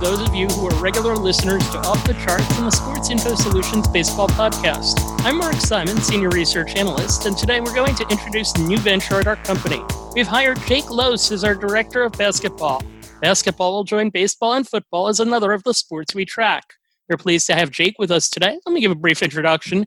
those of you who are regular listeners to Off the Charts and the Sports Info Solutions Baseball Podcast. I'm Mark Simon, Senior Research Analyst, and today we're going to introduce a new venture at our company. We've hired Jake Loos as our Director of Basketball. Basketball will join baseball and football as another of the sports we track. We're pleased to have Jake with us today. Let me give a brief introduction.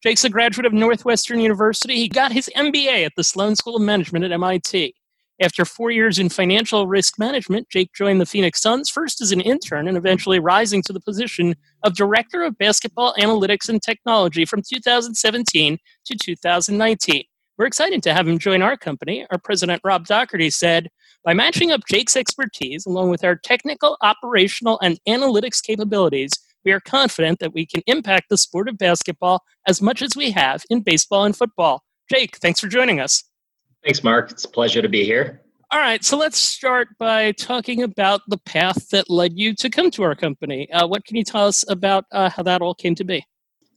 Jake's a graduate of Northwestern University. He got his MBA at the Sloan School of Management at MIT. After four years in financial risk management, Jake joined the Phoenix Suns first as an intern and eventually rising to the position of Director of Basketball Analytics and Technology from 2017 to 2019. We're excited to have him join our company. Our president, Rob Docherty, said, by matching up Jake's expertise along with our technical, operational, and analytics capabilities, we are confident that we can impact the sport of basketball as much as we have in baseball and football. Jake, thanks for joining us. Thanks, Mark. It's a pleasure to be here. All right, so let's start by talking about the path that led you to come to our company. Uh, what can you tell us about uh, how that all came to be?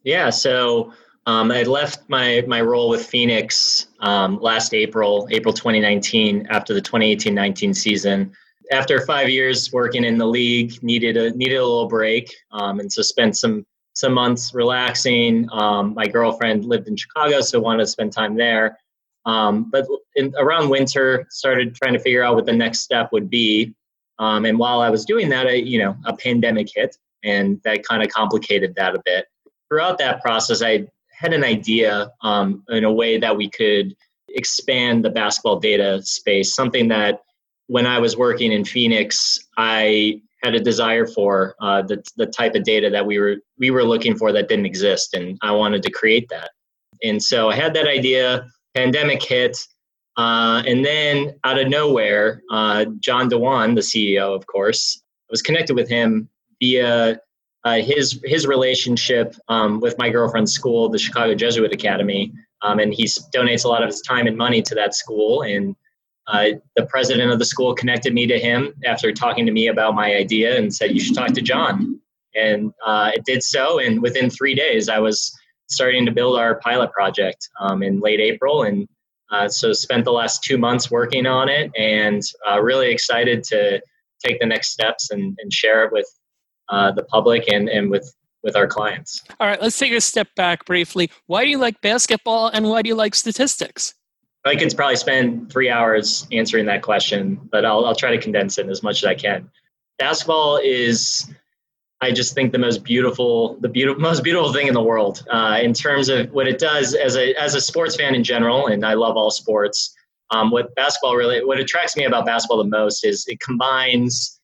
Yeah, so um, I left my my role with Phoenix um, last April, April 2019, after the 2018-19 season. After five years working in the league, needed a needed a little break, um, and so spent some some months relaxing. Um, my girlfriend lived in Chicago, so wanted to spend time there. Um, but in, around winter, started trying to figure out what the next step would be. Um, and while I was doing that, I, you know, a pandemic hit, and that kind of complicated that a bit. Throughout that process, I had an idea um, in a way that we could expand the basketball data space. Something that when I was working in Phoenix, I had a desire for uh, the the type of data that we were we were looking for that didn't exist, and I wanted to create that. And so I had that idea pandemic hit. Uh, and then out of nowhere, uh, John Dewan, the CEO, of course, was connected with him via uh, his his relationship um, with my girlfriend's school, the Chicago Jesuit Academy, um, and he donates a lot of his time and money to that school. And uh, the president of the school connected me to him after talking to me about my idea and said, "You should talk to John." And uh, it did so, and within three days, I was starting to build our pilot project um, in late April. And uh, so spent the last two months working on it and uh, really excited to take the next steps and, and share it with uh, the public and, and with, with our clients. All right, let's take a step back briefly. Why do you like basketball and why do you like statistics? I could probably spend three hours answering that question, but I'll, I'll try to condense it as much as I can. Basketball is I just think the most beautiful, the beautiful, most beautiful thing in the world uh, in terms of what it does as a as a sports fan in general, and I love all sports. Um, what basketball really, what attracts me about basketball the most is it combines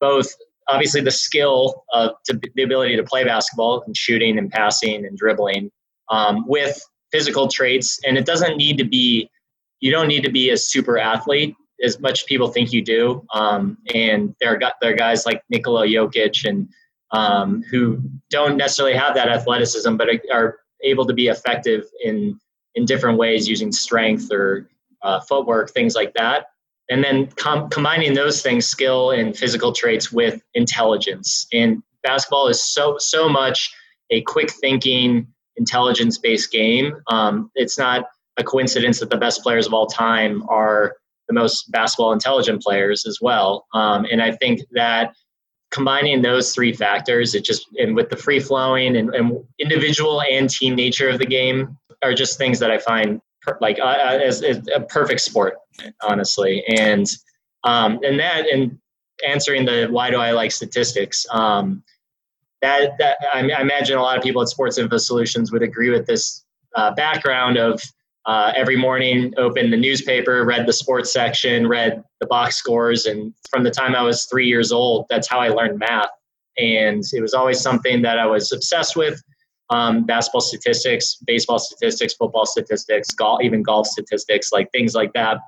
both obviously the skill of to, the ability to play basketball and shooting and passing and dribbling um, with physical traits, and it doesn't need to be. You don't need to be a super athlete as much people think you do. Um, and there are, there are guys like Nikola Jokic and um, who don't necessarily have that athleticism, but are able to be effective in in different ways using strength or uh, footwork, things like that. And then com- combining those things, skill and physical traits, with intelligence. And basketball is so so much a quick thinking, intelligence based game. Um, it's not a coincidence that the best players of all time are the most basketball intelligent players as well. Um, and I think that combining those three factors, it just and with the free flowing and, and individual and team nature of the game are just things that I find per, like uh, uh, as, as, a perfect sport, honestly. And um, and that and answering the why do I like statistics. Um, that that I, I imagine a lot of people at Sports Info Solutions would agree with this uh, background of uh, every morning, opened the newspaper, read the sports section, read the box scores. And from the time I was three years old, that's how I learned math. And it was always something that I was obsessed with um, basketball statistics, baseball statistics, football statistics, golf, even golf statistics, like things like that.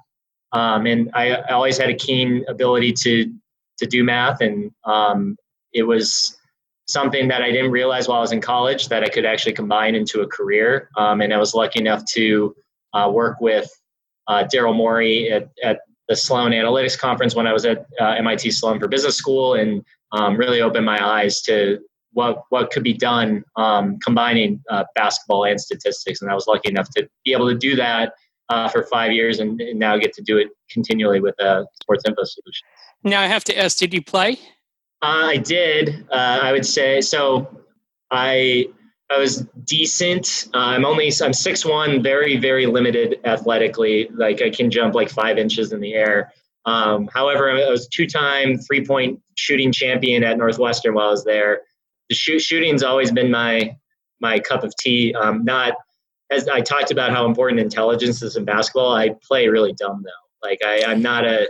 Um, and I, I, always had a keen ability to to do math, and um, it was something that I didn't realize while I was in college that I could actually combine into a career. Um, and I was lucky enough to uh, work with uh, Daryl Morey at, at the Sloan Analytics Conference when I was at uh, MIT Sloan for Business School, and um, really opened my eyes to what what could be done um, combining uh, basketball and statistics. And I was lucky enough to be able to do that uh, for five years, and, and, now get to do it continually with uh, Sports Info Solutions. Now I have to ask: Did you play? Uh, I did. Uh, I would say so. I I was decent. Uh, I'm only I'm six one, very very limited athletically. Like I can jump like five inches in the air. Um, however, I was two time three point shooting champion at Northwestern while I was there. The shoot, shooting's always been my my cup of tea. Um, not as I talked about how important intelligence is in basketball. I play really dumb though. Like I, I'm not a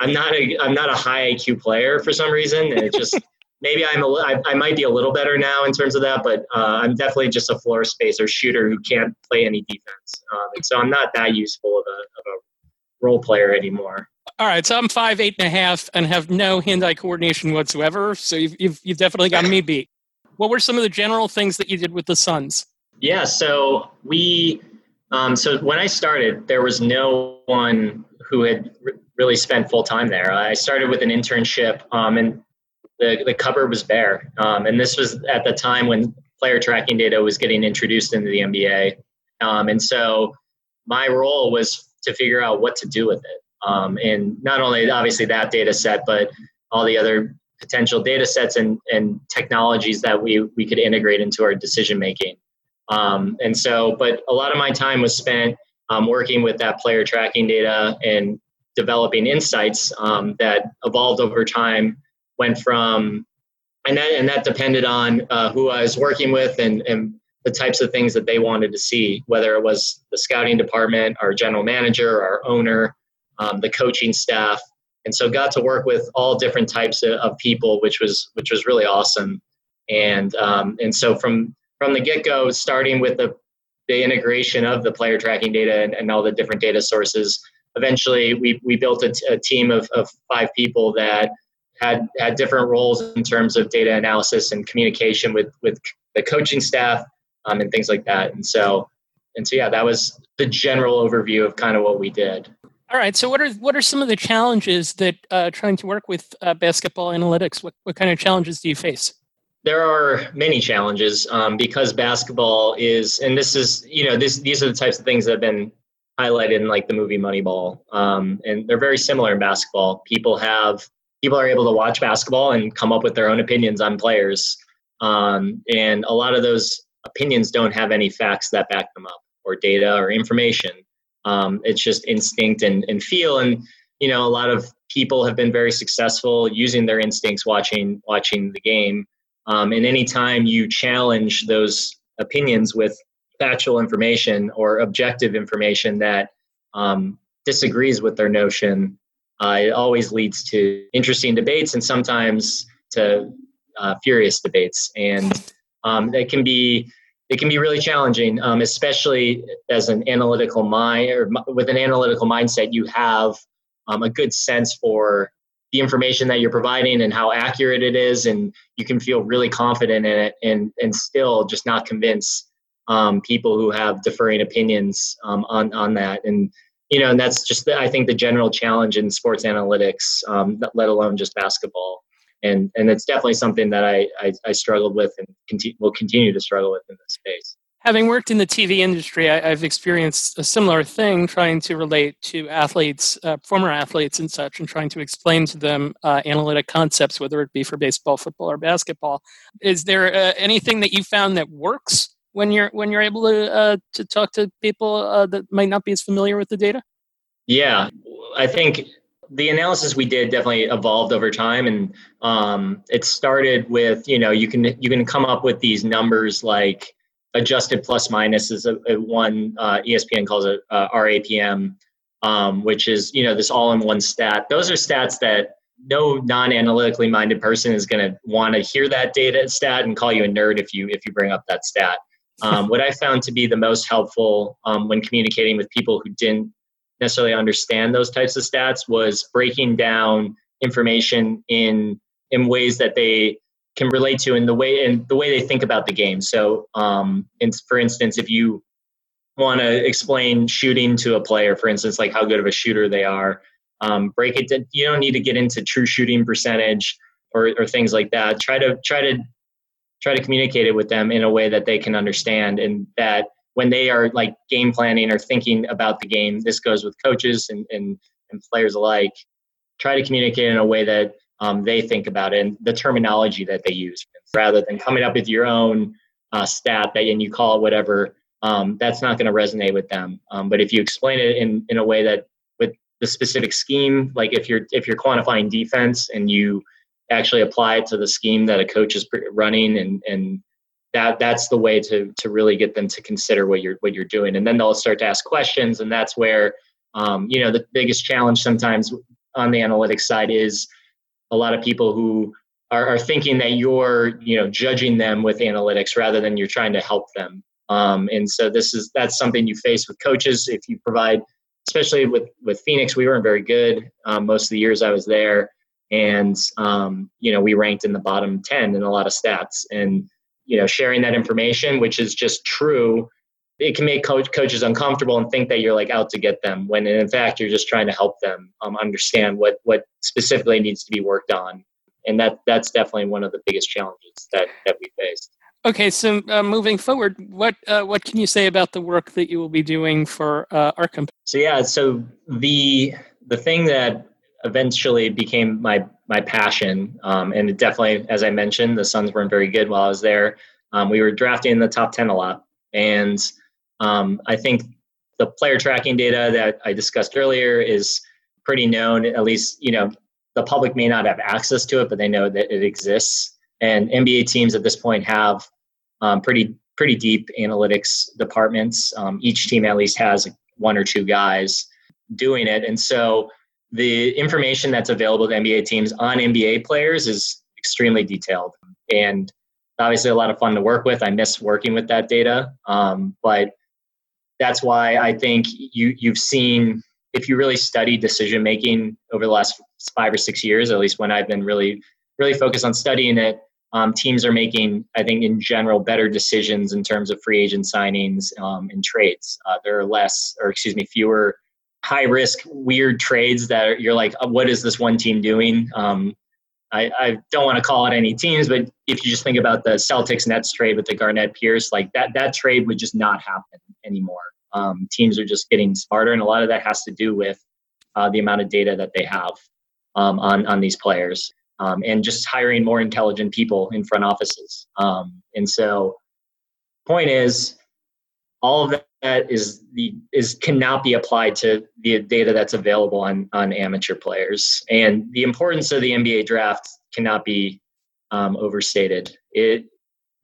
I'm not a I'm not a high IQ player for some reason. And it just maybe I'm a, I, I might be a little better now in terms of that, but uh, I'm definitely just a floor spacer shooter who can't play any defense. Um, and so I'm not that useful of a, of a role player anymore. All right, so I'm five eight and a half and have no hand-eye coordination whatsoever. So you've, you've you've definitely got me beat. What were some of the general things that you did with the Suns? Yeah, so we um, so when I started, there was no one who had really spent full time there. I started with an internship, um, and the the cupboard was bare. Um, and this was at the time when player tracking data was getting introduced into the NBA. Um, and so my role was to figure out what to do with it. Um, and not only obviously that data set, but all the other potential data sets and, and technologies that we, we could integrate into our decision making. Um, and so, but a lot of my time was spent um, working with that player tracking data and developing insights um, that evolved over time. Went from, and that and that depended on uh, who I was working with and and the types of things that they wanted to see, whether it was the scouting department, our general manager, our owner, um, the coaching staff, and so got to work with all different types of, of people, which was which was really awesome. And um, and so from from the get go, starting with the the integration of the player tracking data and, and all the different data sources, eventually we we built a, t- a team of of five people that had had different roles in terms of data analysis and communication with with the coaching staff um, and things like that. And so and so yeah, that was the general overview of kind of what we did. All right. So, what are what are some of the challenges that uh, trying to work with uh, basketball analytics? What what kind of challenges do you face? There are many challenges um, because basketball is, and this is you know this these are the types of things that have been highlighted in like the movie Moneyball, um, and they're very similar in basketball. People have people are able to watch basketball and come up with their own opinions on players, um, and a lot of those opinions don't have any facts that back them up or data or information. Um, it's just instinct and, and feel. And, you know, a lot of people have been very successful using their instincts watching watching the game. Um, and anytime you challenge those opinions with factual information or objective information that um, disagrees with their notion, uh, it always leads to interesting debates and sometimes to uh, furious debates. And um, it can be it can be really challenging, um, especially as an analytical mind or with an analytical mindset. You have um, a good sense for the information that you're providing and how accurate it is, and you can feel really confident in it, and and still just not convince um, people who have differing opinions um, on on that. And you know, and that's just the, I think the general challenge in sports analytics, um, let alone just basketball and and it's definitely something that I I, I struggled with and conti- will continue to struggle with in this space. Having worked in the TV industry, I, have experienced a similar thing trying to relate to athletes, uh, former athletes, and such, and trying to explain to them uh, analytic concepts, whether it be for baseball, football, or basketball. Is there uh, anything that you found that works when you're when you're able to uh, to talk to people uh, that might not be as familiar with the data? Yeah, I think the analysis we did definitely evolved over time and um, it started with you know you can you can come up with these numbers like adjusted plus minus is a, a one uh, espn calls it uh, rapm um, which is you know this all-in-one stat. Those are stats that no non-analytically minded person is going to want to hear that data stat and call you a nerd if you if you bring up that stat um, what i found to be the most helpful um, when communicating with people who didn't necessarily understand those types of stats was breaking down information in in ways that they can relate to in the way in the way they think about the game. So, um, in, for instance, if you want to explain shooting to a player, for instance, like how good of a shooter they are, um, break it. To, you don't need to get into true shooting percentage or, or things like that. Try to try to try to communicate it with them in a way that they can understand and that when they are like game planning or thinking about the game, this goes with coaches and, and, and players alike, try to communicate in a way that um, they think about it and the terminology that they use rather than coming up with your own uh, stat that and you call it whatever um, that's not going to resonate with them. Um, but if you explain it in, in a way that with the specific scheme like if you're if you're quantifying defense and you actually apply it to the scheme that a coach is running and and that that's the way to to really get them to consider what you're what you're doing. And then they'll start to ask questions and that's where um, you know the biggest challenge sometimes on the analytics side is a lot of people who are, are thinking that you're you know judging them with analytics rather than you're trying to help them. Um, and so this is that's something you face with coaches. If you provide especially with with phoenix we weren't very good um, most of the years i was there and um, you know we ranked in the bottom 10 in a lot of stats. And you know sharing that information which is just true it can make coach, coaches uncomfortable and think that you're like out to get them when in fact you're just trying to help them um, understand what what specifically needs to be worked on. And that that's definitely one of the biggest challenges that that we face okay so uh, moving forward what uh, what can you say about the work that you will be doing for uh, our company so yeah so the the thing that eventually became my my passion. Um, and it definitely, as I mentioned, the Suns weren't very good while I was there. Um, we were drafting in the top 10 a lot. And um, I think the player tracking data that I discussed earlier is pretty known. At least, you know, the public may not have access to it, but they know that it exists. And NBA teams at this point have um, pretty pretty deep analytics departments. Um, each team at least has one or two guys doing it, and so the information that's available to NBA teams on NBA players is extremely detailed and obviously a lot of fun to work with. I miss working with that data, um, but that's why I think you you've seen if you really study decision making over the last five or six years, at least when I've been really really focused on studying it. Um, teams are making, I think, in general, better decisions in terms of free agent signings um, and trades. Uh, there are less, or excuse me, fewer high risk, weird trades that are, you're like, what is this one team doing? Um, I, I, don't want to call it any teams, but if you just think about the Celtics Nets trade with the Garnett Pierce, like that, that trade would just not happen anymore. Um, teams are just getting smarter, and a lot of that has to do with uh, the amount of data that they have um, on on these players, um, and just hiring more intelligent people in front offices. Um, and so, point is, all of that is the is cannot be applied to the data that's available on on amateur players. And the importance of the nba draft cannot be um, overstated. It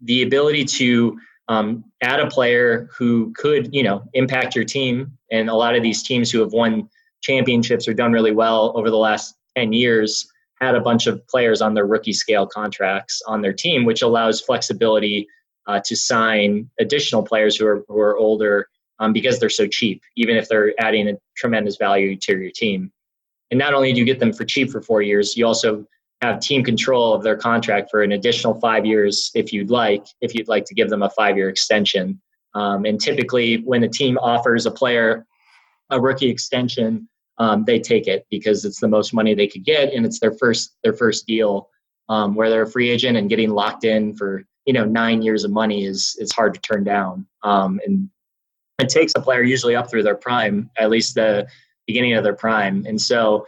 the ability to um, add a player who could you know impact your team and a lot of these teams who have won championships or done really well over the last 10 years had a bunch of players on their rookie scale contracts on their team which allows flexibility uh, to sign additional players who are who are older um, because they're so cheap, even if they're adding a tremendous value to your team. And not only do you get them for cheap for four years, you also have team control of their contract for an additional five years if you'd like, if you'd like to give them a five year extension. Um, and typically, when a team offers a player a rookie extension, um, they take it because it's the most money they could get, and it's their first their first deal um, where they're a free agent and getting locked in for you know nine years of money is is hard to turn down. Um, and it takes a player usually up through their prime at least the beginning of their prime. And so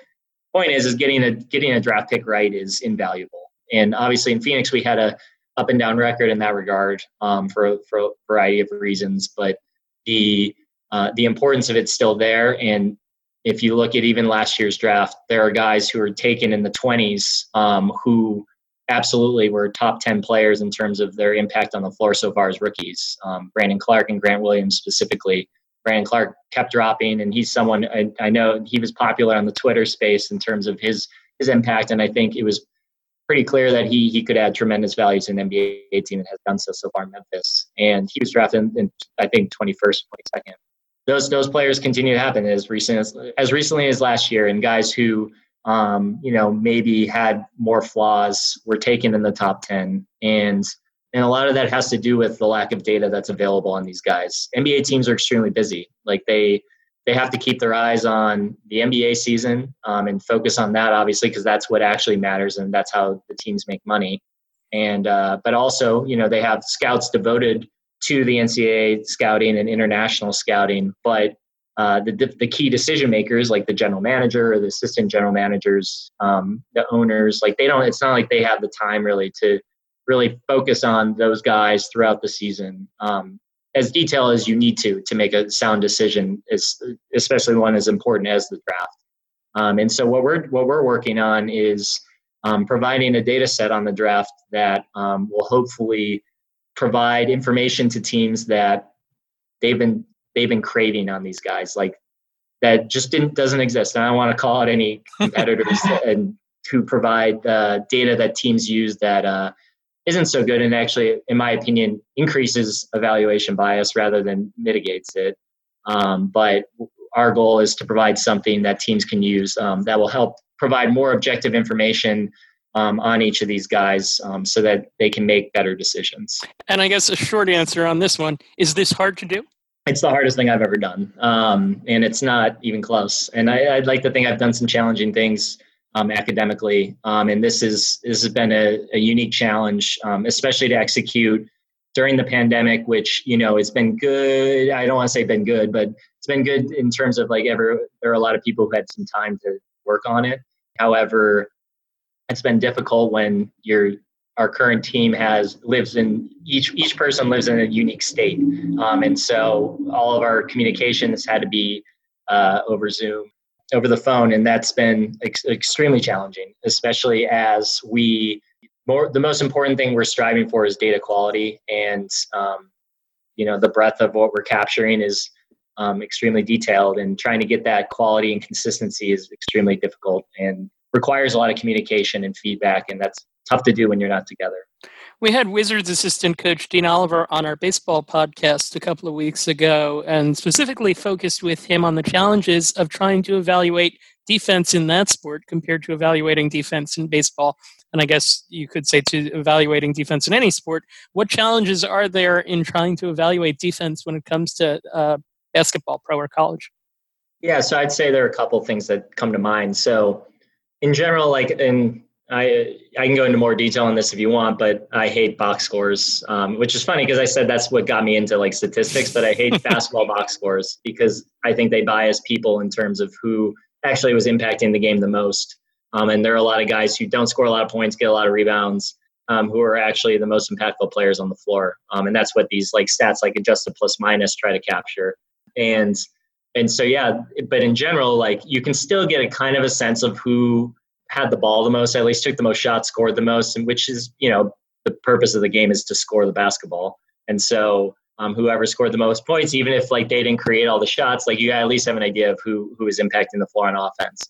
point is is getting a getting a draft pick right is invaluable. And obviously in phoenix we had a up and down record in that regard um, for for a variety of reasons but the uh, the importance of it's still there. And if you look at even last year's draft there are guys who are taken in the 20s um, who absolutely were top 10 players in terms of their impact on the floor so far as rookies. Um, Brandon Clarke and Grant Williams specifically. Brandon Clarke kept dropping, and he's someone I, I know he was popular on the Twitter space in terms of his his impact, and I think it was pretty clear that he he could add tremendous value to an NBA team and has done so so far in Memphis. And he was drafted in, I think 21st, 22nd. Those those players continue to happen as recent as, as recently as last year, and guys who um, you know, maybe had more flaws were taken in the top 10. And and a lot of that has to do with the lack of data that's available on these guys. NBA teams are extremely busy. Like they they have to keep their eyes on the NBA season um, and focus on that, obviously, because that's what actually matters and that's how the teams make money. And uh, but also, you know, they have scouts devoted to the NCAA scouting and international scouting, but uh, the the key decision makers, like the general manager or the assistant general managers, um, the owners, like they don't. It's not like they have the time really to really focus on those guys throughout the season. Um, as detailed as you need to to make a sound decision, is especially one as important as the draft. Um, and so what we're what we're working on is um, providing a data set on the draft that um, will hopefully provide information to teams that they've been they've been craving on these guys like that just didn't doesn't exist. And I don't want to call out any competitors and who provide uh, data that teams use that uh, not so good and actually, in my opinion, increases evaluation bias rather than mitigates it. Um, but our goal is to provide something that teams can use um, that will help provide more objective information um, on each of these guys um, so that they can make better decisions. And I guess a short answer on this one is this hard to do? It's the hardest thing I've ever done. Um, and it's not even close. And I, would like to think I've done some challenging things um, academically. Um, and this, is, this has been a, a unique challenge, um, especially to execute during the pandemic, which, you know, it's been good. I don't want to say been good, but it's been good in terms of like ever, there are a lot of people who had some time to work on it. However, it's been difficult when your our current team has lives in each each person lives in a unique state, um, and so all of our communications had to be uh, over Zoom, over the phone, and that's been ex- extremely challenging, especially as we more the most important thing we're striving for is data quality, and um, you know the breadth of what we're capturing is um, extremely detailed, and trying to get that quality and consistency is extremely difficult and requires a lot of communication and feedback, and that's tough to do when you're not together. We had Wizards assistant coach Dean Oliver on our baseball podcast a couple of weeks ago and specifically focused with him on the challenges of trying to evaluate defense in that sport compared to evaluating defense in baseball. And I guess you could say to evaluating defense in any sport. What challenges are there in trying to evaluate defense when it comes to uh, basketball, pro or college? Yeah, so I'd say there are a couple things that come to mind. So, in general, like in I I can go into more detail on this if you want, but I hate box scores, um, which is funny because I said that's what got me into like statistics, but I hate basketball box scores because I think they bias people in terms of who actually was impacting the game the most. Um, and there are a lot of guys who don't score a lot of points, get a lot of rebounds, um, who are actually the most impactful players on the floor. Um, and that's what these like stats like adjusted plus minus try to capture. And and so yeah, but in general, like you can still get a kind of a sense of who had the ball the most, at least took the most shots, scored the most, and which is, you know, the purpose of the game is to score the basketball. And so um, whoever scored the most points, even if like they didn't create all the shots, like you at least have an idea of who who is impacting the floor on offense.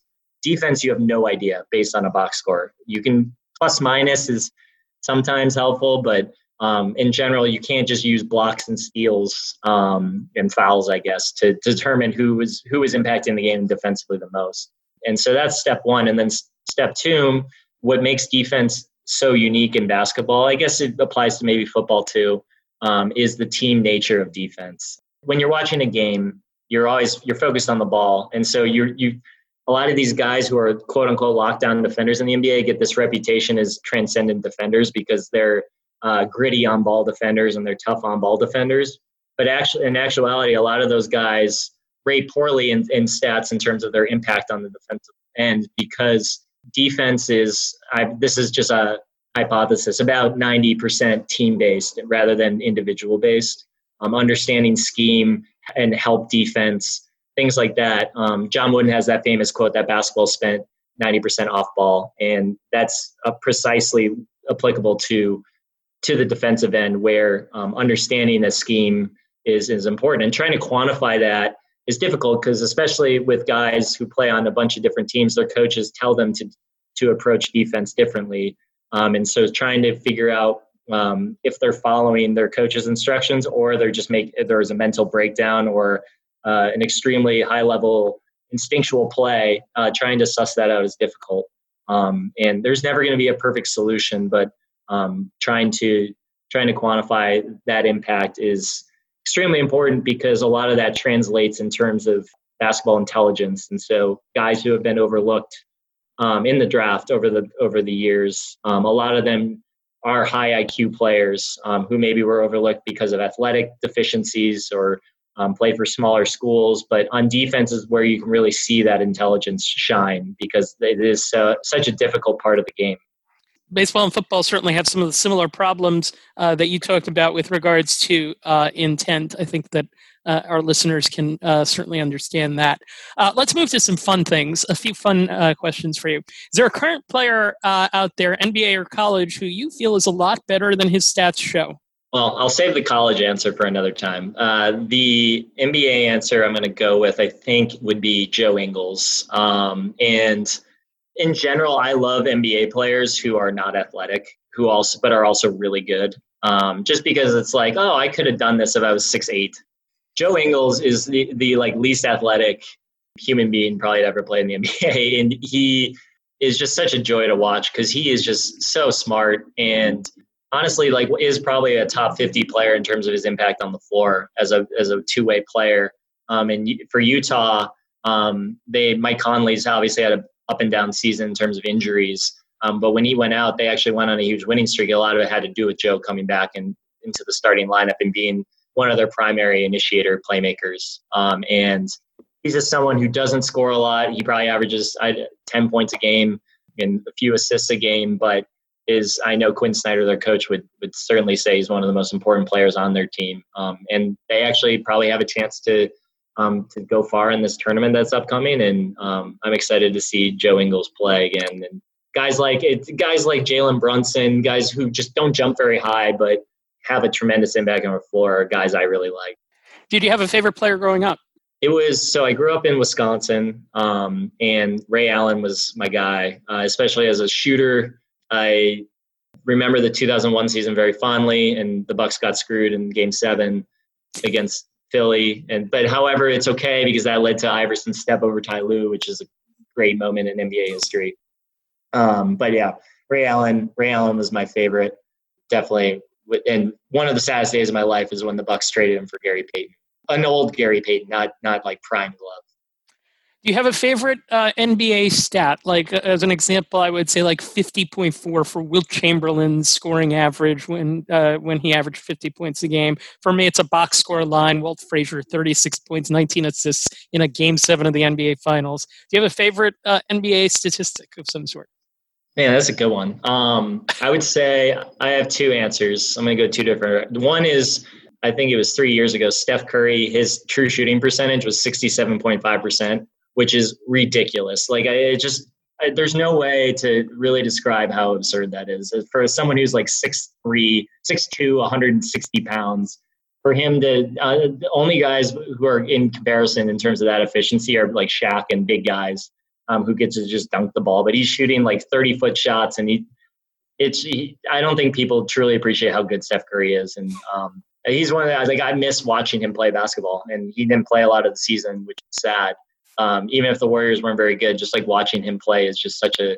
Defense, you have no idea based on a box score. You can plus minus is sometimes helpful, but um, in general, you can't just use blocks and steals um, and fouls, I guess, to, to determine who is who is impacting the game defensively the most. And so that's step one. And then step two, what makes defense so unique in basketball, I guess it applies to maybe football too, um, is the team nature of defense. When you're watching a game, you're always you're focused on the ball, and so you're you. A lot of these guys who are quote unquote lockdown defenders in the NBA get this reputation as transcendent defenders because they're uh, gritty on ball defenders and they're tough on ball defenders. But actually, in actuality, a lot of those guys rate poorly in, in stats in terms of their impact on the defensive end because defense is I, this is just a hypothesis about 90% team based rather than individual based um, understanding scheme and help defense things like that. Um, john wooden has that famous quote that basketball spent 90% off ball and that's uh, precisely applicable to to the defensive end where um, understanding the scheme is is important and trying to quantify that is difficult because especially with guys who play on a bunch of different teams, their coaches tell them to to approach defense differently. Um, and so trying to figure out um, if they're following their coach's instructions or they're just make there's a mental breakdown or uh, an extremely high level instinctual play, uh, trying to suss that out is difficult. Um, and there's never going to be a perfect solution, but um, trying to trying to quantify that impact is extremely important because a lot of that translates in terms of basketball intelligence. And so guys who have been overlooked um, in the draft over the over the years, um, a lot of them are high IQ players um, who maybe were overlooked because of athletic deficiencies or um, play for smaller schools. But on defense is where you can really see that intelligence shine because it is uh, such a difficult part of the game. Baseball and football certainly have some of the similar problems uh, that you talked about with regards to uh, intent. I think that uh, our listeners can uh, certainly understand that. Uh, let's move to some fun things. A few fun uh, questions for you. Is there a current player out there, NBA or college, who you feel is a lot better than his stats show? Well, I'll save the college answer for another time. The NBA answer I'm going to go with, I think, would be Joe Ingles. Um, and in general, I love NBA players who are not athletic, who also but are also really good. Um, just because it's like, oh, I could have done this if I was six eight. Joe Ingles is the, the like least athletic human being probably ever played in the NBA, and he is just such a joy to watch because he is just so smart and honestly like is probably a top 50 player in terms of his impact on the floor as a as a two-way player um, and for utah um, they mike conley's obviously had a up and down season in terms of injuries. Um, but when he went out they actually went on a huge winning streak. A lot of it had to do with joe coming back and into the starting lineup and being one of their primary initiator playmakers. Um, and he's just someone who doesn't score a lot. He probably averages 10 points a game and a few assists a game but is I know Quin Snyder, their coach, would would certainly say he's one of the most important players on their team, um, and they actually probably have a chance to um, to go far in this tournament that's upcoming. And um, I'm excited to see Joe Ingles play again, and guys like it, guys like Jalen Brunson, guys who just don't jump very high but have a tremendous impact on the floor, are guys I really like. Did you have a favorite player growing up? It was so I grew up in Wisconsin, um, and Ray Allen was my guy, uh, especially as a shooter. I remember the 2001 season very fondly, and the Bucks got screwed in Game Seven against Philly. And but however, it's okay because that led to Iverson's step over Ty Lue, which is a great moment in NBA history. Um, but yeah, Ray Allen. Ray Allen was my favorite, definitely. And one of the saddest days of my life is when the Bucks traded him for Gary Payton, an old Gary Payton, not not like prime glove. Do you have a favorite uh, NBA stat? Like uh, as an example, I would say like fifty point four for Wilt Chamberlain's scoring average when uh, when he averaged fifty points a game. For me, it's a box score line. Walt Frazier thirty six points, nineteen assists in a game seven of the NBA Finals. Do you have a favorite uh, NBA statistic of some sort? Man, that's a good one. Um, I would say I have two answers. I'm going to go two different. One is I think it was three years ago, Steph Curry, his true shooting percentage was 67.5% which is ridiculous. Like I just I, there's no way to really describe how absurd that is. For someone who's like 6'3", 6'2", 160 pounds, for him to uh, the only guys who are in comparison in terms of that efficiency are like Shaq and big guys um, who get to just dunk the ball. But he's shooting like 30 foot shots, and he it's he, I don't think people truly appreciate how good Steph Curry is, and um, he's one of the like I miss watching him play basketball, and he didn't play a lot of the season, which is sad um, even if the Warriors weren't very good, just like watching him play is just such a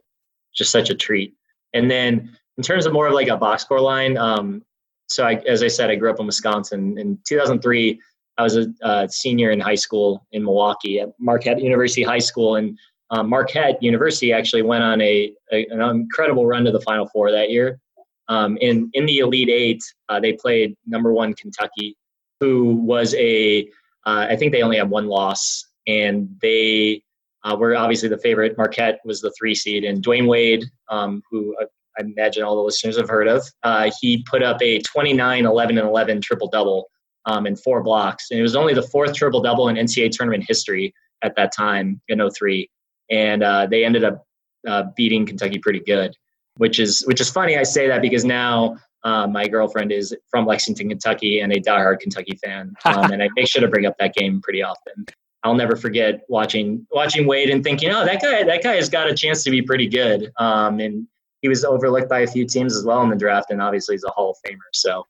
just such a treat. And then in terms of more of like a box score line, um, so I, as I said, I grew up in Wisconsin. In 2003, I was a, senior in high school in Milwaukee at Marquette University High School, and um, Marquette University actually went on a, a, an incredible run to the Final Four that year. Um, in in the Elite Eight, uh, they played number one Kentucky, who was a uh, I think they only had one loss and they uh, were obviously the favorite. Marquette was the three seed, and Dwyane Wade, um, who I, I, imagine all the listeners have heard of, uh, he put up a 29, 11, and 11 triple double um, in four blocks, and it was only the fourth triple double in NCAA tournament history at that time in 03. and uh, they ended up uh, beating Kentucky pretty good, which is which is funny. I say that because now uh, my girlfriend is from Lexington, Kentucky, and a diehard Kentucky fan, um, and I make sure to bring up that game pretty often. I'll never forget watching watching Wade and thinking, oh, that guy that guy has got a chance to be pretty good. Um, and he was overlooked by a few teams as well in the draft, and obviously he's a Hall of Famer. So,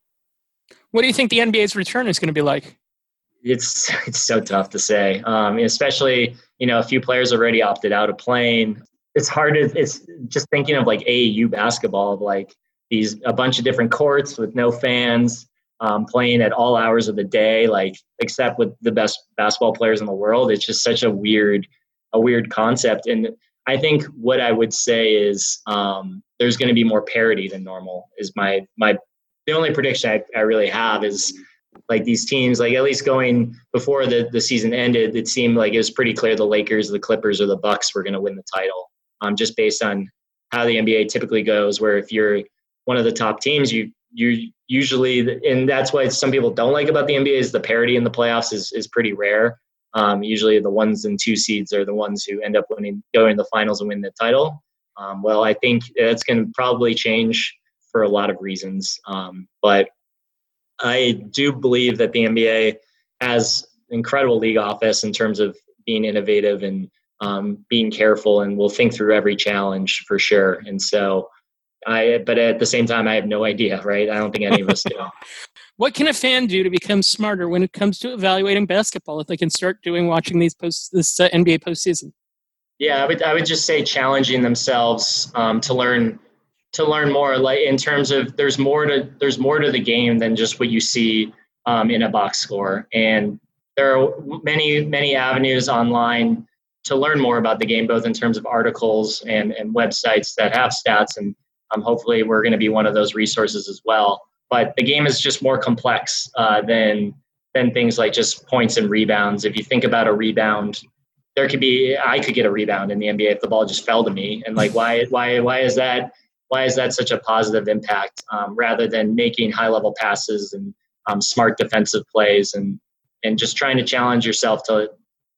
what do you think the NBA's return is going to be like? It's it's so tough to say, um, especially you know a few players already opted out of playing. It's hard to it's just thinking of like AAU basketball, of like these a bunch of different courts with no fans um, playing at all hours of the day, like except with the best basketball players in the world. It's just such a weird, a weird concept. And I think what I would say is um, there's going to be more parity than normal. Is my my the only prediction I, I really have is like these teams, like at least going before the, the season ended, it seemed like it was pretty clear the Lakers, the Clippers, or the Bucks were going to win the title. Um, just based on how the NBA typically goes, where if you're one of the top teams, you you usually, and that's why some people don't like about the NBA is the parity in the playoffs is is pretty rare. Um, usually, the ones and two seeds are the ones who end up winning, going to the finals and win the title. Um, well, I think that's going to probably change for a lot of reasons, um, but I do believe that the NBA has incredible league office in terms of being innovative and um, being careful, and will think through every challenge for sure. And so, I but at the same time, I have no idea, right? I don't think any of us do. what can a fan do to become smarter when it comes to evaluating basketball if they can start doing watching these post this uh, NBA postseason? Yeah, I would I would just say challenging themselves um, to learn to learn more like in terms of there's more to there's more to the game than just what you see um, in a box score and there are many many avenues online to learn more about the game both in terms of articles and, and websites that have stats and um, hopefully we're going to be one of those resources as well. But the game is just more complex uh, than than things like just points and rebounds. If you think about a rebound there could be I could get a rebound in the NBA if the ball just fell to me. And like why why why is that why is that such a positive impact um, rather than making high level passes and um, smart defensive plays and and just trying to challenge yourself to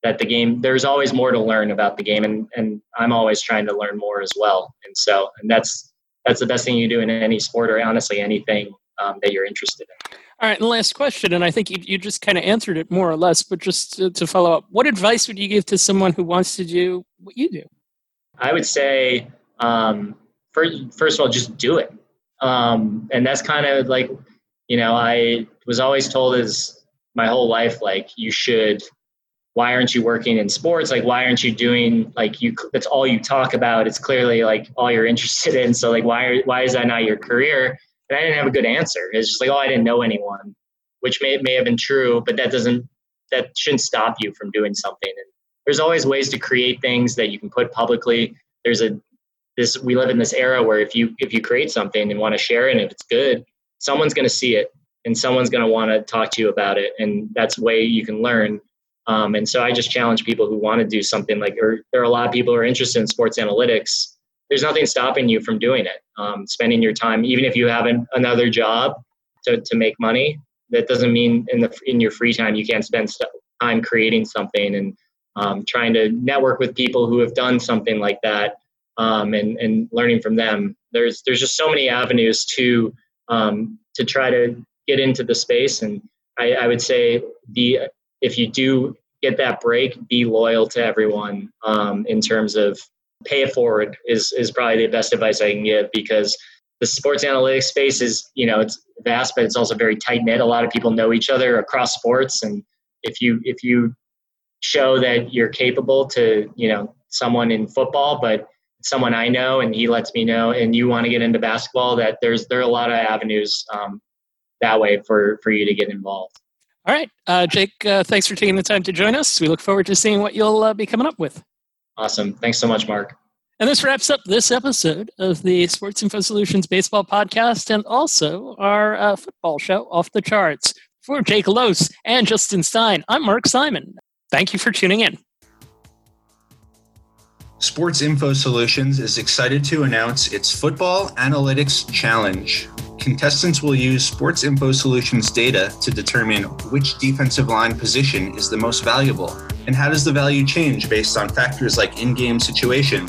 that the game there's always more to learn about the game. And and I'm always trying to learn more as well. And so and that's that's the best thing you do in any sport or honestly anything um, that you're interested in. All right, and last question, and I think you, you just kind of answered it more or less, but just to, to follow up, what advice would you give to someone who wants to do what you do? I would say um, first, first of all, just do it. Um, and that's kind of like, you know, I was always told as my whole life, like, you should, why aren't you working in sports? Like, why aren't you doing, like, you, that's all you talk about. It's clearly like all you're interested in. So, like, why, why is that not your career? And I didn't have a good answer. It's just like, oh, I didn't know anyone, which may, may have been true, but that doesn't, that shouldn't stop you from doing something. And there's always ways to create things that you can put publicly. There's a this we live in this era where if you if you create something and want to share it and if it's good someone's going to see it and someone's going to want to talk to you about it and that's way you can learn um, and so i just challenge people who want to do something like or there are a lot of people who are interested in sports analytics there's nothing stopping you from doing it um, spending your time even if you have an, another job to, to make money that doesn't mean in the in your free time you can't spend time creating something and um, trying to network with people who have done something like that um, and and learning from them. There's there's just so many avenues to um, to try to get into the space, and I, I, would say be if you do get that break, be loyal to everyone um, in terms of pay it forward is is probably the best advice I can give because the sports analytics space is you know it's vast, but it's also very tight knit. A lot of people know each other across sports, and if you if you show that you're capable to you know someone in football, but someone I know and he lets me know, and you want to get into basketball, that there's there are a lot of avenues um, that way for for you to get involved. All right, uh, Jake. Uh, thanks for taking the time to join us. We look forward to seeing what you'll uh, be coming up with. Awesome. Thanks so much, Mark. And this wraps up this episode of the Sports Info Solutions Baseball Podcast and also our uh, football show, Off the Charts. For Jake Loos and Justin Stein, I'm Mark Simon. Thank you for tuning in. Sports Info Solutions is excited to announce its Football Analytics Challenge. Contestants will use Sports Info Solutions data to determine which defensive line position is the most valuable, and how does the value change based on factors like in game situation.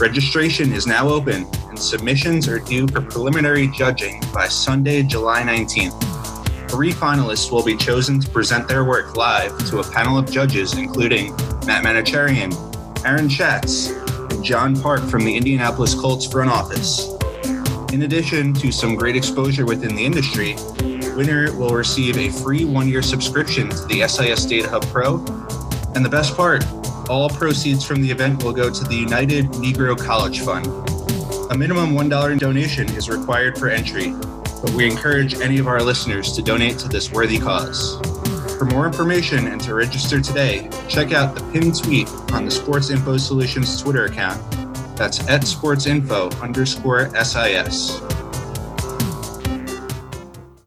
Registration is now open, and submissions are due for preliminary judging by Sunday, July 19th. Three finalists will be chosen to present their work live to a panel of judges, including Matt Manocherian, Aaron Schatz, and John Park from the Indianapolis Colts front office. In addition to some great exposure within the industry, winner will receive a free one year subscription to the SIS Data Hub Pro. And the best part, all proceeds from the event will go to the United Negro College Fund. A minimum $1 donation is required for entry, but we encourage any of our listeners to donate to this worthy cause. For more information and to register today, check out the pinned tweet on the Sports Info Solutions Twitter account. That's at sportsinfo underscore SIS.